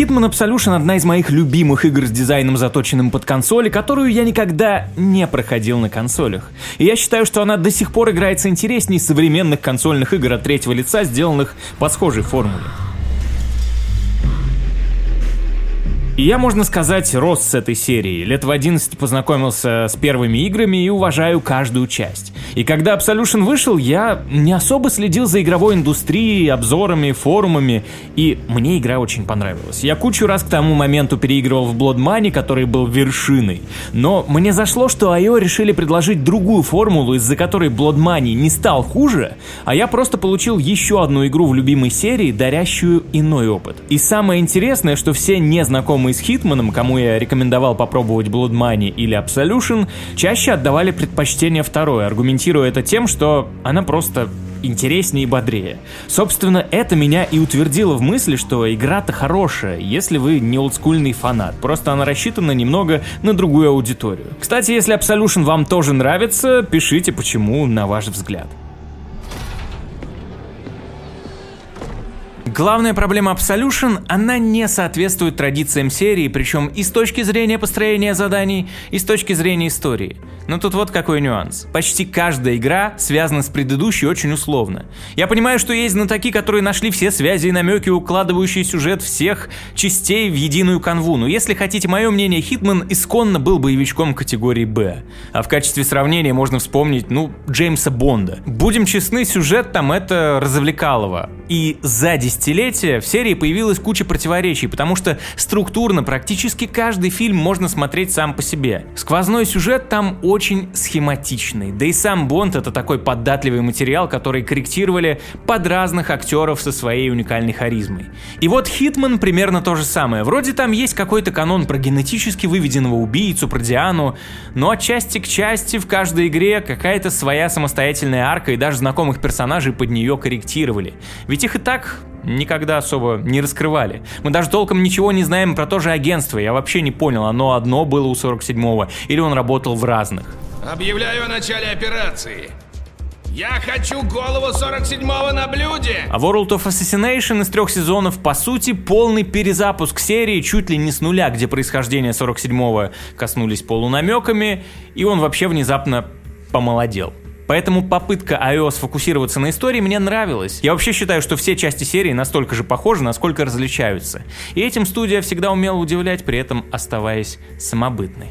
Hitman Absolution одна из моих любимых игр с дизайном, заточенным под консоли, которую я никогда не проходил на консолях. И я считаю, что она до сих пор играется интереснее современных консольных игр от третьего лица, сделанных по схожей формуле. И я, можно сказать, рос с этой серии. Лет в 11 познакомился с первыми играми и уважаю каждую часть. И когда Absolution вышел, я не особо следил за игровой индустрией, обзорами, форумами, и мне игра очень понравилась. Я кучу раз к тому моменту переигрывал в Blood Money, который был вершиной. Но мне зашло, что IO решили предложить другую формулу, из-за которой Blood Money не стал хуже, а я просто получил еще одну игру в любимой серии, дарящую иной опыт. И самое интересное, что все незнакомые знакомые с Хитманом, кому я рекомендовал попробовать Blood Money или Absolution, чаще отдавали предпочтение второй, аргументируя это тем, что она просто интереснее и бодрее. Собственно, это меня и утвердило в мысли, что игра-то хорошая, если вы не олдскульный фанат. Просто она рассчитана немного на другую аудиторию. Кстати, если Absolution вам тоже нравится, пишите почему, на ваш взгляд. Главная проблема Absolution — она не соответствует традициям серии, причем и с точки зрения построения заданий, и с точки зрения истории. Но тут вот какой нюанс. Почти каждая игра связана с предыдущей очень условно. Я понимаю, что есть знатоки, которые нашли все связи и намеки, укладывающие сюжет всех частей в единую канву, но если хотите мое мнение, Хитман исконно был боевичком категории «Б». А в качестве сравнения можно вспомнить, ну, Джеймса Бонда. Будем честны, сюжет там это развлекалово. И за десятилетия в серии появилась куча противоречий, потому что структурно практически каждый фильм можно смотреть сам по себе. Сквозной сюжет там очень схематичный. Да и сам Бонд это такой податливый материал, который корректировали под разных актеров со своей уникальной харизмой. И вот Хитман примерно то же самое. Вроде там есть какой-то канон про генетически выведенного убийцу, про Диану, но от части к части в каждой игре какая-то своя самостоятельная арка и даже знакомых персонажей под нее корректировали. Ведь их и так никогда особо не раскрывали. Мы даже толком ничего не знаем про то же агентство. Я вообще не понял, оно одно было у 47-го, или он работал в разных. Объявляю о начале операции. Я хочу голову 47-го на блюде! А World of Assassination из трех сезонов, по сути, полный перезапуск серии чуть ли не с нуля, где происхождение 47-го коснулись полунамеками, и он вообще внезапно помолодел. Поэтому попытка iOS сфокусироваться на истории мне нравилась. Я вообще считаю, что все части серии настолько же похожи, насколько различаются. И этим студия всегда умела удивлять, при этом оставаясь самобытной.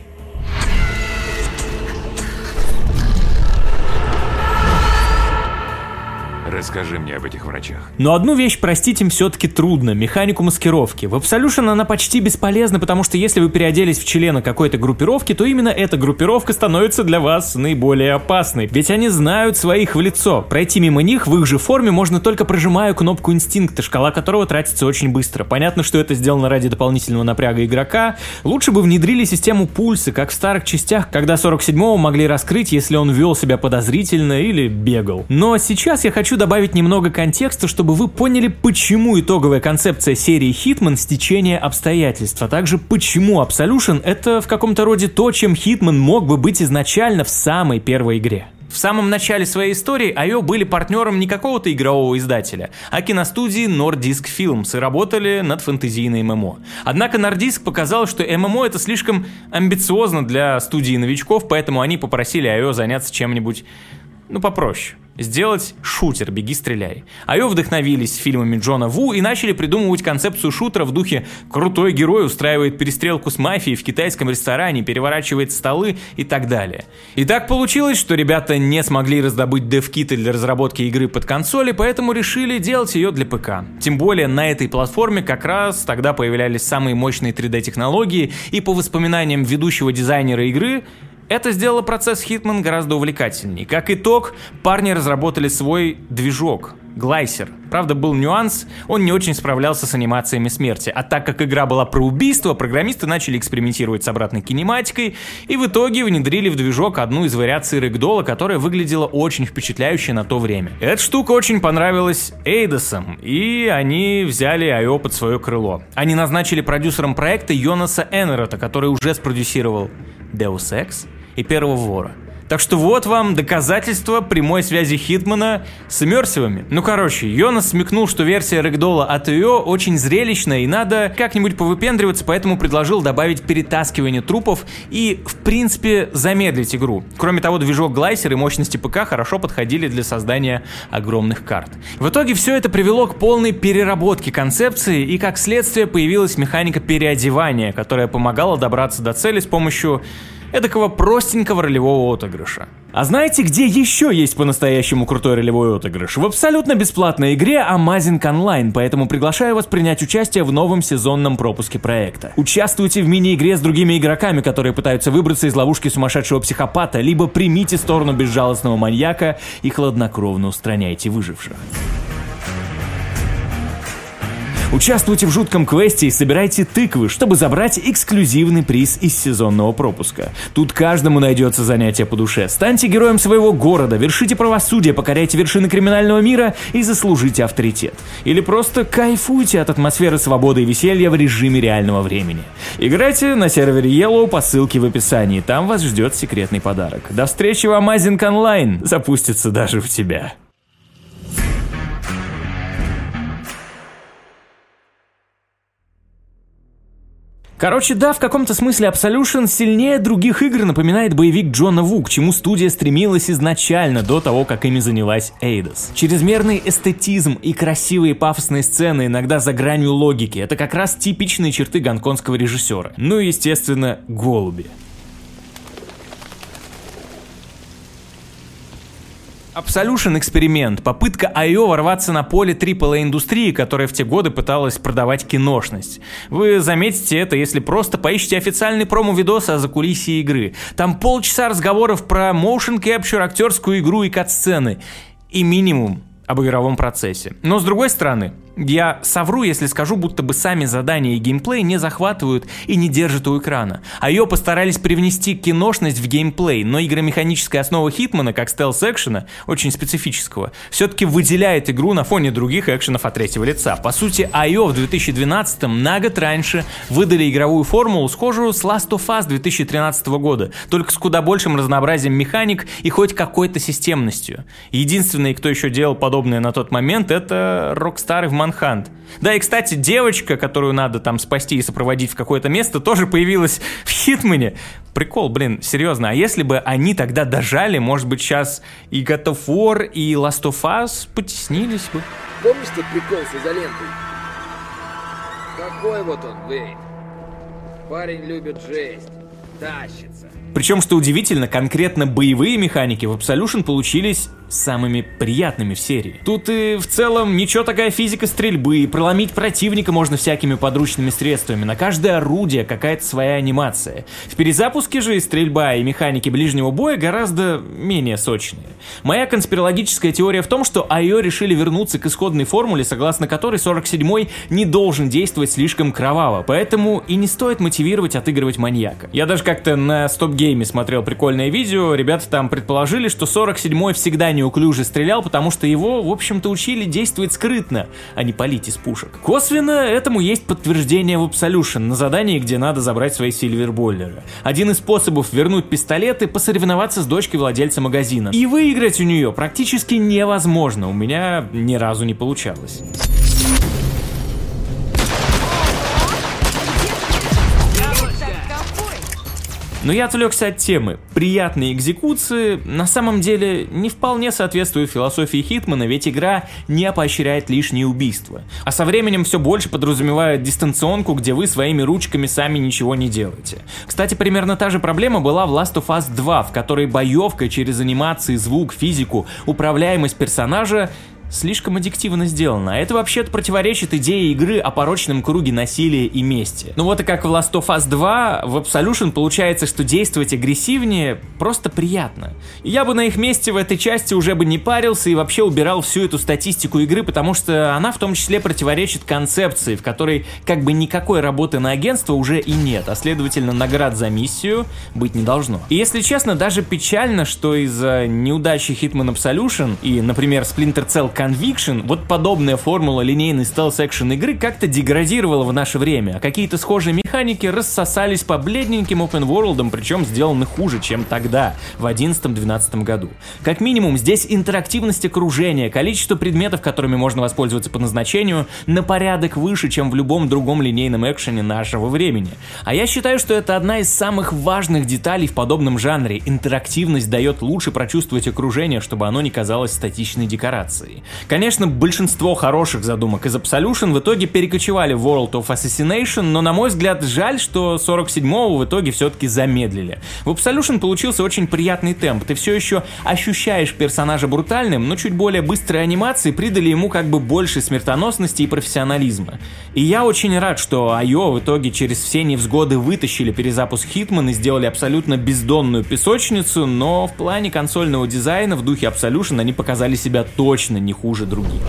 Расскажи мне об этих врачах. Но одну вещь простить им все-таки трудно – механику маскировки. В Absolution она почти бесполезна, потому что если вы переоделись в члена какой-то группировки, то именно эта группировка становится для вас наиболее опасной. Ведь они знают своих в лицо. Пройти мимо них в их же форме можно только прожимая кнопку инстинкта, шкала которого тратится очень быстро. Понятно, что это сделано ради дополнительного напряга игрока. Лучше бы внедрили систему пульса, как в старых частях, когда 47-го могли раскрыть, если он вел себя подозрительно или бегал. Но сейчас я хочу добавить немного контекста, чтобы вы поняли, почему итоговая концепция серии Hitman – стечение обстоятельств, а также почему Absolution – это в каком-то роде то, чем Hitman мог бы быть изначально в самой первой игре. В самом начале своей истории IO были партнером не какого-то игрового издателя, а киностудии Nordisk Films и работали над фэнтезийной ММО. Однако Nordisk показал, что ММО это слишком амбициозно для студии новичков, поэтому они попросили IO заняться чем-нибудь, ну, попроще сделать шутер «Беги, стреляй». Айо вдохновились фильмами Джона Ву и начали придумывать концепцию шутера в духе «крутой герой устраивает перестрелку с мафией в китайском ресторане, переворачивает столы» и так далее. И так получилось, что ребята не смогли раздобыть дев-киты для разработки игры под консоли, поэтому решили делать ее для ПК. Тем более на этой платформе как раз тогда появлялись самые мощные 3D-технологии, и по воспоминаниям ведущего дизайнера игры, это сделало процесс Hitman гораздо увлекательнее. Как итог, парни разработали свой движок, Глайсер. Правда, был нюанс, он не очень справлялся с анимациями смерти. А так как игра была про убийство, программисты начали экспериментировать с обратной кинематикой и в итоге внедрили в движок одну из вариаций рэгдола, которая выглядела очень впечатляюще на то время. Эта штука очень понравилась Эйдосам, и они взяли IO под свое крыло. Они назначили продюсером проекта Йонаса Эннерота, который уже спродюсировал Deus Ex, и первого вора. Так что вот вам доказательство прямой связи Хитмана с иммерсивами. Ну короче, Йонас смекнул, что версия рэгдола от ее очень зрелищная и надо как-нибудь повыпендриваться, поэтому предложил добавить перетаскивание трупов и, в принципе, замедлить игру. Кроме того, движок Глайсер и мощности ПК хорошо подходили для создания огромных карт. В итоге все это привело к полной переработке концепции и, как следствие, появилась механика переодевания, которая помогала добраться до цели с помощью эдакого простенького ролевого отыгрыша. А знаете, где еще есть по-настоящему крутой ролевой отыгрыш? В абсолютно бесплатной игре Amazing Online, поэтому приглашаю вас принять участие в новом сезонном пропуске проекта. Участвуйте в мини-игре с другими игроками, которые пытаются выбраться из ловушки сумасшедшего психопата, либо примите сторону безжалостного маньяка и хладнокровно устраняйте выживших. Участвуйте в жутком квесте и собирайте тыквы, чтобы забрать эксклюзивный приз из сезонного пропуска. Тут каждому найдется занятие по душе. Станьте героем своего города, вершите правосудие, покоряйте вершины криминального мира и заслужите авторитет. Или просто кайфуйте от атмосферы свободы и веселья в режиме реального времени. Играйте на сервере Yellow по ссылке в описании, там вас ждет секретный подарок. До встречи в Amazing Online, запустится даже в тебя. Короче, да, в каком-то смысле Absolution сильнее других игр напоминает боевик Джона Ву, к чему студия стремилась изначально, до того, как ими занялась Eidos. Чрезмерный эстетизм и красивые пафосные сцены, иногда за гранью логики, это как раз типичные черты гонконгского режиссера. Ну и, естественно, голуби. Absolution эксперимент, попытка IO ворваться на поле AAA индустрии, которая в те годы пыталась продавать киношность. Вы заметите это, если просто поищите официальный промо-видос о закулисье игры. Там полчаса разговоров про motion capture, актерскую игру и кат-сцены. И минимум об игровом процессе. Но с другой стороны, я совру, если скажу, будто бы сами задания и геймплей не захватывают и не держат у экрана. А ее постарались привнести киношность в геймплей, но игромеханическая основа Хитмана, как стелс-экшена, очень специфического, все-таки выделяет игру на фоне других экшенов от третьего лица. По сути, IO в 2012 на год раньше выдали игровую формулу, схожую с Last of Us 2013 года, только с куда большим разнообразием механик и хоть какой-то системностью. Единственный, кто еще делал подобное на тот момент, это Rockstar в Манхант. Да, и, кстати, девочка, которую надо там спасти и сопроводить в какое-то место, тоже появилась в Хитмане. Прикол, блин, серьезно, а если бы они тогда дожали, может быть, сейчас и God of War, и Last of Us потеснились бы. Помнишь тот прикол с изолентой? Какой вот он, Вейн? Парень любит жесть, тащится. Причем, что удивительно, конкретно боевые механики в Absolution получились самыми приятными в серии. Тут и в целом ничего такая физика стрельбы, проломить противника можно всякими подручными средствами, на каждое орудие какая-то своя анимация. В перезапуске же и стрельба, и механики ближнего боя гораздо менее сочные. Моя конспирологическая теория в том, что IO решили вернуться к исходной формуле, согласно которой 47-й не должен действовать слишком кроваво, поэтому и не стоит мотивировать отыгрывать маньяка. Я даже как-то на стоп-гейме смотрел прикольное видео, ребята там предположили, что 47-й всегда не неуклюже стрелял, потому что его, в общем-то, учили действовать скрытно, а не палить из пушек. Косвенно этому есть подтверждение в Absolution на задании, где надо забрать свои сильверболлеры. Один из способов вернуть пистолеты – посоревноваться с дочкой владельца магазина. И выиграть у нее практически невозможно, у меня ни разу не получалось. Но я отвлекся от темы. Приятные экзекуции на самом деле не вполне соответствуют философии Хитмана, ведь игра не поощряет лишние убийства. А со временем все больше подразумевает дистанционку, где вы своими ручками сами ничего не делаете. Кстати, примерно та же проблема была в Last of Us 2, в которой боевка через анимации, звук, физику, управляемость персонажа слишком аддиктивно сделано. А это вообще-то противоречит идее игры о порочном круге насилия и мести. Ну вот и как в Last of Us 2, в Absolution получается, что действовать агрессивнее просто приятно. И я бы на их месте в этой части уже бы не парился и вообще убирал всю эту статистику игры, потому что она в том числе противоречит концепции, в которой как бы никакой работы на агентство уже и нет, а следовательно наград за миссию быть не должно. И если честно, даже печально, что из-за неудачи Hitman Absolution и, например, Splinter Cell Conviction, вот подобная формула линейной стелс-экшен игры как-то деградировала в наше время, а какие-то схожие рассосались по бледненьким open world, причем сделаны хуже, чем тогда, в 11-12 году. Как минимум, здесь интерактивность окружения, количество предметов, которыми можно воспользоваться по назначению, на порядок выше, чем в любом другом линейном экшене нашего времени. А я считаю, что это одна из самых важных деталей в подобном жанре. Интерактивность дает лучше прочувствовать окружение, чтобы оно не казалось статичной декорацией. Конечно, большинство хороших задумок из Absolution в итоге перекочевали в World of Assassination, но на мой взгляд жаль, что 47-го в итоге все-таки замедлили. В Absolution получился очень приятный темп, ты все еще ощущаешь персонажа брутальным, но чуть более быстрые анимации придали ему как бы больше смертоносности и профессионализма. И я очень рад, что Айо в итоге через все невзгоды вытащили перезапуск Hitman и сделали абсолютно бездонную песочницу, но в плане консольного дизайна в духе Absolution они показали себя точно не хуже других.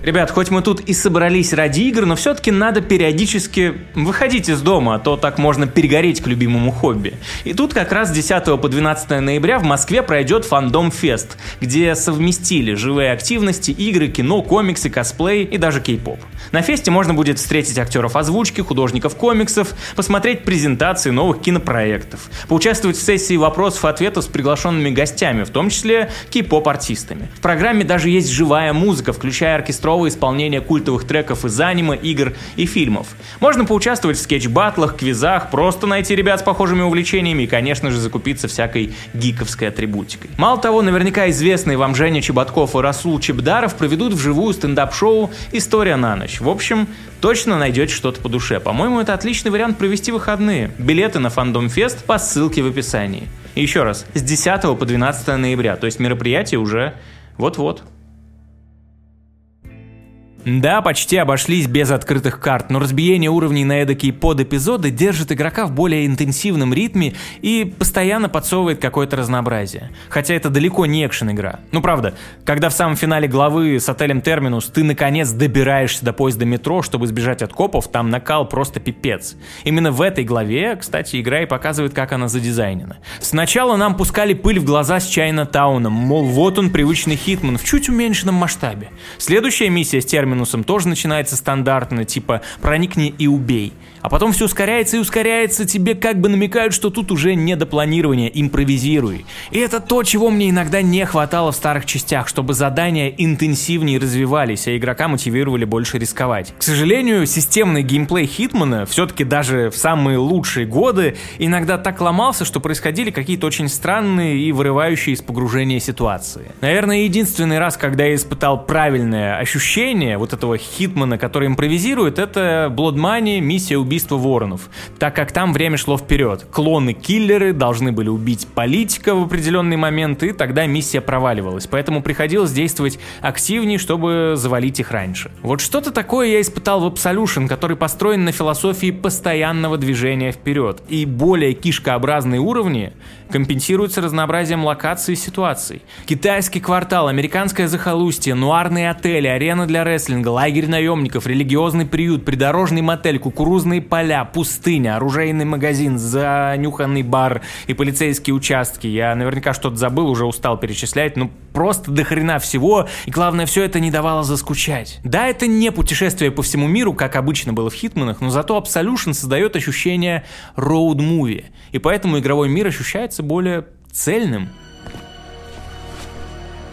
Ребят, хоть мы тут и собрались ради игр, но все-таки надо периодически выходить из дома, а то так можно перегореть к любимому хобби. И тут как раз с 10 по 12 ноября в Москве пройдет Фандом Фест, где совместили живые активности, игры, кино, комиксы, косплей и даже кей-поп. На фесте можно будет встретить актеров озвучки, художников комиксов, посмотреть презентации новых кинопроектов, поучаствовать в сессии вопросов и ответов с приглашенными гостями, в том числе кей-поп-артистами. В программе даже есть живая музыка, включая оркестровые новое исполнение культовых треков из аниме, игр и фильмов. Можно поучаствовать в скетч-батлах, квизах, просто найти ребят с похожими увлечениями и, конечно же, закупиться всякой гиковской атрибутикой. Мало того, наверняка известные вам Женя Чеботков и Расул Чебдаров проведут вживую стендап-шоу «История на ночь». В общем, точно найдете что-то по душе. По-моему, это отличный вариант провести выходные. Билеты на Фандом Фест по ссылке в описании. И еще раз, с 10 по 12 ноября, то есть мероприятие уже вот-вот. Да, почти обошлись без открытых карт, но разбиение уровней на эдакие под-эпизоды держит игрока в более интенсивном ритме и постоянно подсовывает какое-то разнообразие. Хотя это далеко не экшен-игра. Ну правда, когда в самом финале главы с отелем Терминус ты наконец добираешься до поезда метро, чтобы сбежать от копов, там накал просто пипец. Именно в этой главе, кстати, игра и показывает, как она задизайнена. Сначала нам пускали пыль в глаза с Чайна Тауном, мол, вот он привычный Хитман в чуть уменьшенном масштабе. Следующая миссия с термином терминусом тоже начинается стандартно, типа «проникни и убей». А потом все ускоряется и ускоряется, тебе как бы намекают, что тут уже не до планирования, импровизируй. И это то, чего мне иногда не хватало в старых частях, чтобы задания интенсивнее развивались, а игрока мотивировали больше рисковать. К сожалению, системный геймплей Хитмана все-таки даже в самые лучшие годы иногда так ломался, что происходили какие-то очень странные и вырывающие из погружения ситуации. Наверное, единственный раз, когда я испытал правильное ощущение вот этого Хитмана, который импровизирует, это Blood Money, миссия убийства воронов, так как там время шло вперед. Клоны-киллеры должны были убить политика в определенный момент, и тогда миссия проваливалась, поэтому приходилось действовать активнее, чтобы завалить их раньше. Вот что-то такое я испытал в Absolution, который построен на философии постоянного движения вперед, и более кишкообразные уровни компенсируются разнообразием локаций и ситуаций. Китайский квартал, американское захолустье, нуарные отели, арена для рестлинга, лагерь наемников, религиозный приют, придорожный мотель, кукурузные поля, пустыня, оружейный магазин, занюханный бар и полицейские участки. Я наверняка что-то забыл, уже устал перечислять. Ну, просто до хрена всего. И главное, все это не давало заскучать. Да, это не путешествие по всему миру, как обычно было в Хитманах, но зато Absolution создает ощущение роуд-муви. И поэтому игровой мир ощущается более цельным.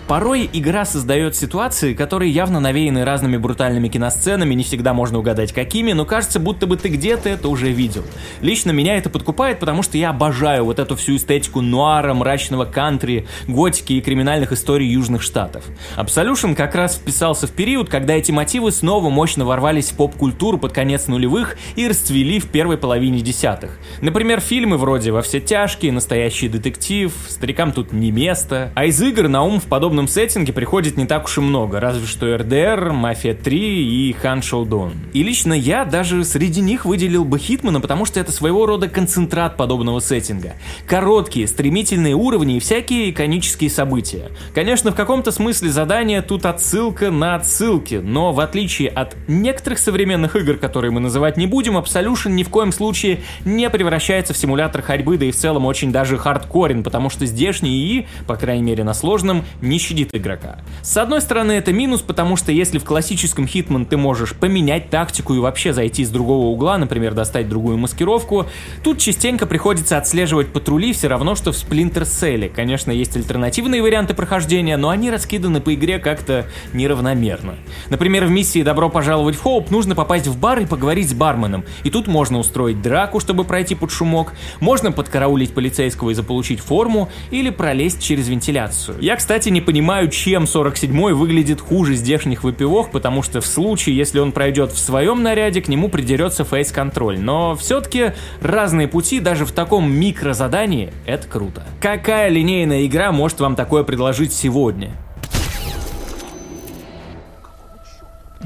Порой игра создает ситуации, которые явно навеяны разными брутальными киносценами, не всегда можно угадать какими, но кажется, будто бы ты где-то это уже видел. Лично меня это подкупает, потому что я обожаю вот эту всю эстетику нуара, мрачного кантри, готики и криминальных историй Южных Штатов. Absolution как раз вписался в период, когда эти мотивы снова мощно ворвались в поп-культуру под конец нулевых и расцвели в первой половине десятых. Например, фильмы вроде «Во все тяжкие», «Настоящий детектив», «Старикам тут не место», а из игр на ум в подобном подобном сеттинге приходит не так уж и много, разве что РДР, Мафия 3 и Хан Шоудон. И лично я даже среди них выделил бы Хитмана, потому что это своего рода концентрат подобного сеттинга. Короткие, стремительные уровни и всякие иконические события. Конечно, в каком-то смысле задание тут отсылка на отсылки, но в отличие от некоторых современных игр, которые мы называть не будем, Absolution ни в коем случае не превращается в симулятор ходьбы, да и в целом очень даже хардкорен, потому что здешний ИИ, по крайней мере на сложном, не щадит игрока. С одной стороны это минус, потому что если в классическом Hitman ты можешь поменять тактику и вообще зайти с другого угла, например, достать другую маскировку, тут частенько приходится отслеживать патрули все равно, что в Splinter Cell. Конечно, есть альтернативные варианты прохождения, но они раскиданы по игре как-то неравномерно. Например, в миссии «Добро пожаловать в Хоуп» нужно попасть в бар и поговорить с барменом, и тут можно устроить драку, чтобы пройти под шумок, можно подкараулить полицейского и заполучить форму, или пролезть через вентиляцию. Я, кстати, не понимаю, чем 47-й выглядит хуже здешних выпивок, потому что в случае, если он пройдет в своем наряде, к нему придерется фейс-контроль. Но все-таки разные пути даже в таком микрозадании — это круто. Какая линейная игра может вам такое предложить сегодня?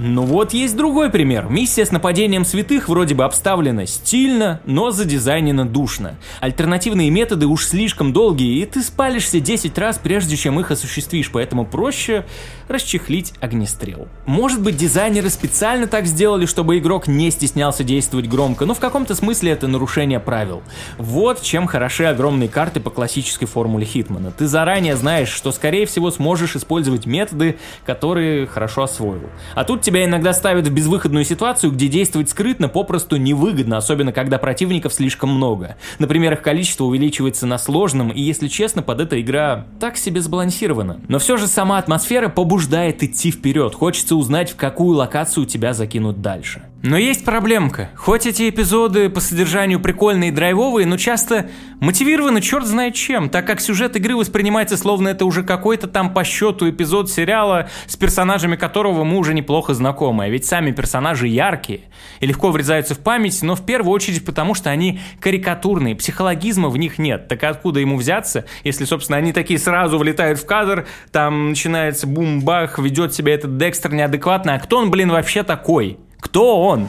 Ну вот есть другой пример. Миссия с нападением святых вроде бы обставлена стильно, но задизайнена душно. Альтернативные методы уж слишком долгие, и ты спалишься 10 раз, прежде чем их осуществишь, поэтому проще расчехлить огнестрел. Может быть дизайнеры специально так сделали, чтобы игрок не стеснялся действовать громко, но в каком-то смысле это нарушение правил. Вот чем хороши огромные карты по классической формуле Хитмана. Ты заранее знаешь, что скорее всего сможешь использовать методы, которые хорошо освоил. А тут тебя иногда ставят в безвыходную ситуацию, где действовать скрытно попросту невыгодно, особенно когда противников слишком много. Например, их количество увеличивается на сложном, и если честно, под эта игра так себе сбалансирована. Но все же сама атмосфера побуждает идти вперед, хочется узнать, в какую локацию тебя закинут дальше. Но есть проблемка. Хоть эти эпизоды по содержанию прикольные и драйвовые, но часто мотивированы черт знает чем, так как сюжет игры воспринимается словно это уже какой-то там по счету эпизод сериала, с персонажами которого мы уже неплохо знакомы. А ведь сами персонажи яркие и легко врезаются в память, но в первую очередь потому, что они карикатурные, психологизма в них нет. Так откуда ему взяться, если, собственно, они такие сразу влетают в кадр, там начинается бум-бах, ведет себя этот Декстер неадекватно, а кто он, блин, вообще такой? Кто он?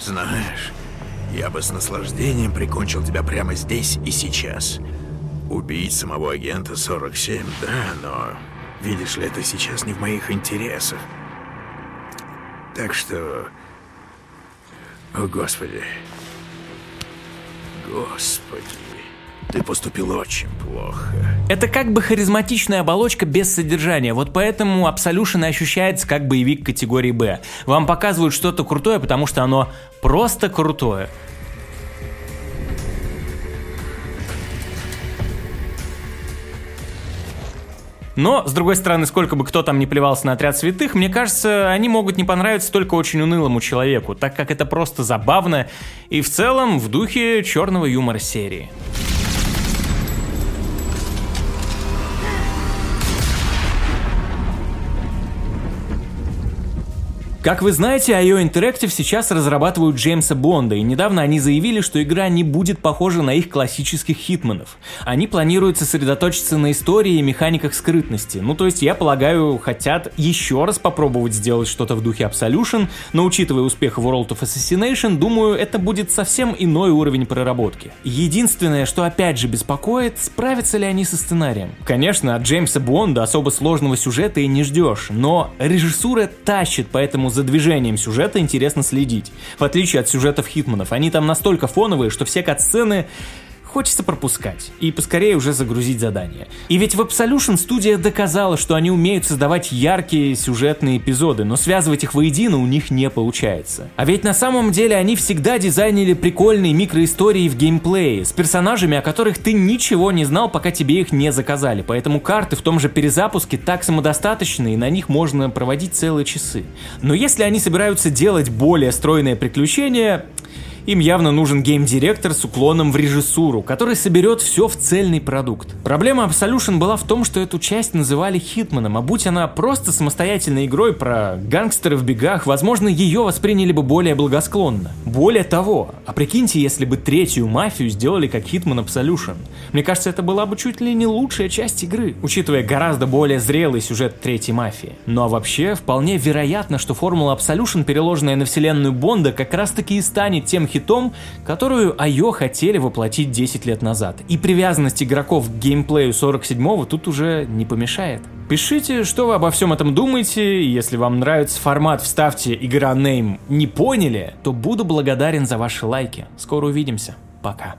Знаешь, я бы с наслаждением прикончил тебя прямо здесь и сейчас. Убить самого агента 47, да, но... Видишь ли, это сейчас не в моих интересах. Так что... О, Господи. Господи. Ты поступил очень плохо. Это как бы харизматичная оболочка без содержания, вот поэтому Absolution ощущается как боевик категории Б. Вам показывают что-то крутое, потому что оно просто крутое. Но, с другой стороны, сколько бы кто там не плевался на отряд святых, мне кажется, они могут не понравиться только очень унылому человеку, так как это просто забавно и в целом в духе черного юмора серии. Как вы знаете, IO Interactive сейчас разрабатывают Джеймса Бонда, и недавно они заявили, что игра не будет похожа на их классических хитманов. Они планируют сосредоточиться на истории и механиках скрытности. Ну, то есть, я полагаю, хотят еще раз попробовать сделать что-то в духе Absolution, но учитывая успех World of Assassination, думаю, это будет совсем иной уровень проработки. Единственное, что опять же беспокоит, справятся ли они со сценарием. Конечно, от Джеймса Бонда особо сложного сюжета и не ждешь, но режиссура тащит, поэтому за движением сюжета интересно следить. В отличие от сюжетов Хитманов, они там настолько фоновые, что все катсцены хочется пропускать и поскорее уже загрузить задание. И ведь в Absolution студия доказала, что они умеют создавать яркие сюжетные эпизоды, но связывать их воедино у них не получается. А ведь на самом деле они всегда дизайнили прикольные микроистории в геймплее, с персонажами, о которых ты ничего не знал, пока тебе их не заказали. Поэтому карты в том же перезапуске так самодостаточны, и на них можно проводить целые часы. Но если они собираются делать более стройное приключение, Им явно нужен гейм-директор с уклоном в режиссуру, который соберет все в цельный продукт. Проблема Absolution была в том, что эту часть называли Хитманом, а будь она просто самостоятельной игрой про гангстеров в бегах, возможно, ее восприняли бы более благосклонно. Более того, а прикиньте, если бы третью мафию сделали как Hitman Absolution. Мне кажется, это была бы чуть ли не лучшая часть игры, учитывая гораздо более зрелый сюжет третьей мафии. Ну а вообще, вполне вероятно, что формула Absolution, переложенная на вселенную Бонда, как раз таки и станет тем хитом, которую Айо хотели воплотить 10 лет назад. И привязанность игроков к геймплею 47-го тут уже не помешает. Пишите, что вы обо всем этом думаете. Если вам нравится формат «Вставьте игра name не поняли», то буду благодарен за ваши лайки. Скоро увидимся. Пока.